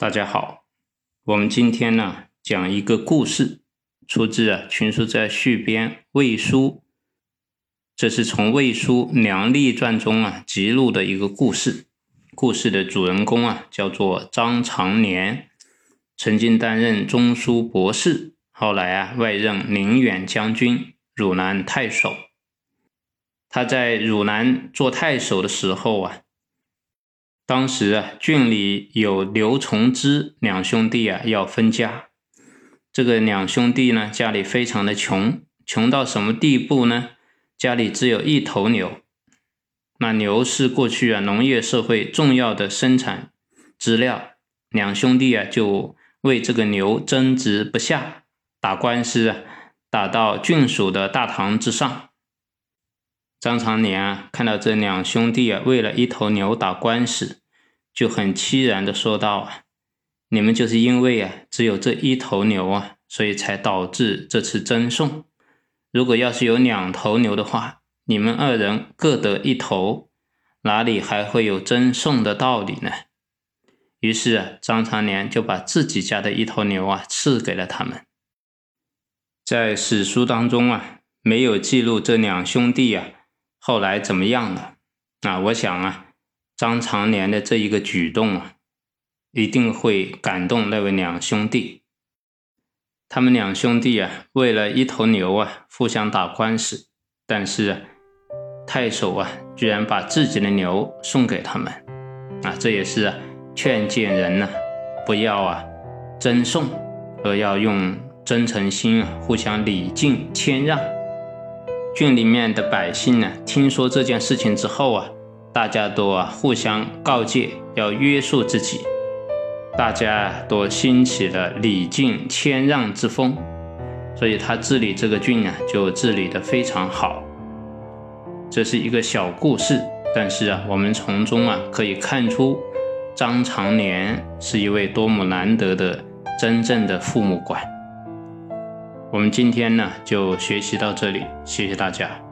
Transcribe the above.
大家好，我们今天呢讲一个故事，出自啊《群书在序编》魏书，这是从魏书《梁立传》中啊辑录的一个故事。故事的主人公啊叫做张长年，曾经担任中书博士。后来啊，外任宁远将军、汝南太守。他在汝南做太守的时候啊，当时啊，郡里有刘从之两兄弟啊要分家。这个两兄弟呢，家里非常的穷，穷到什么地步呢？家里只有一头牛。那牛是过去啊农业社会重要的生产资料，两兄弟啊就为这个牛争执不下。打官司啊，打到郡属的大堂之上。张长年啊，看到这两兄弟啊，为了一头牛打官司，就很凄然的说道：“啊，你们就是因为啊，只有这一头牛啊，所以才导致这次争讼。如果要是有两头牛的话，你们二人各得一头，哪里还会有争讼的道理呢？”于是啊，张长年就把自己家的一头牛啊，赐给了他们。在史书当中啊，没有记录这两兄弟啊后来怎么样了啊？我想啊，张长年的这一个举动啊，一定会感动那位两兄弟。他们两兄弟啊，为了一头牛啊，互相打官司，但是太守啊，居然把自己的牛送给他们啊，这也是劝谏人呢，不要啊争讼，而要用。真诚心啊，互相礼敬谦让。郡里面的百姓呢，听说这件事情之后啊，大家都啊互相告诫，要约束自己。大家都兴起了礼敬谦让之风，所以他治理这个郡啊，就治理的非常好。这是一个小故事，但是啊，我们从中啊可以看出，张长年是一位多么难得的真正的父母官。我们今天呢就学习到这里，谢谢大家。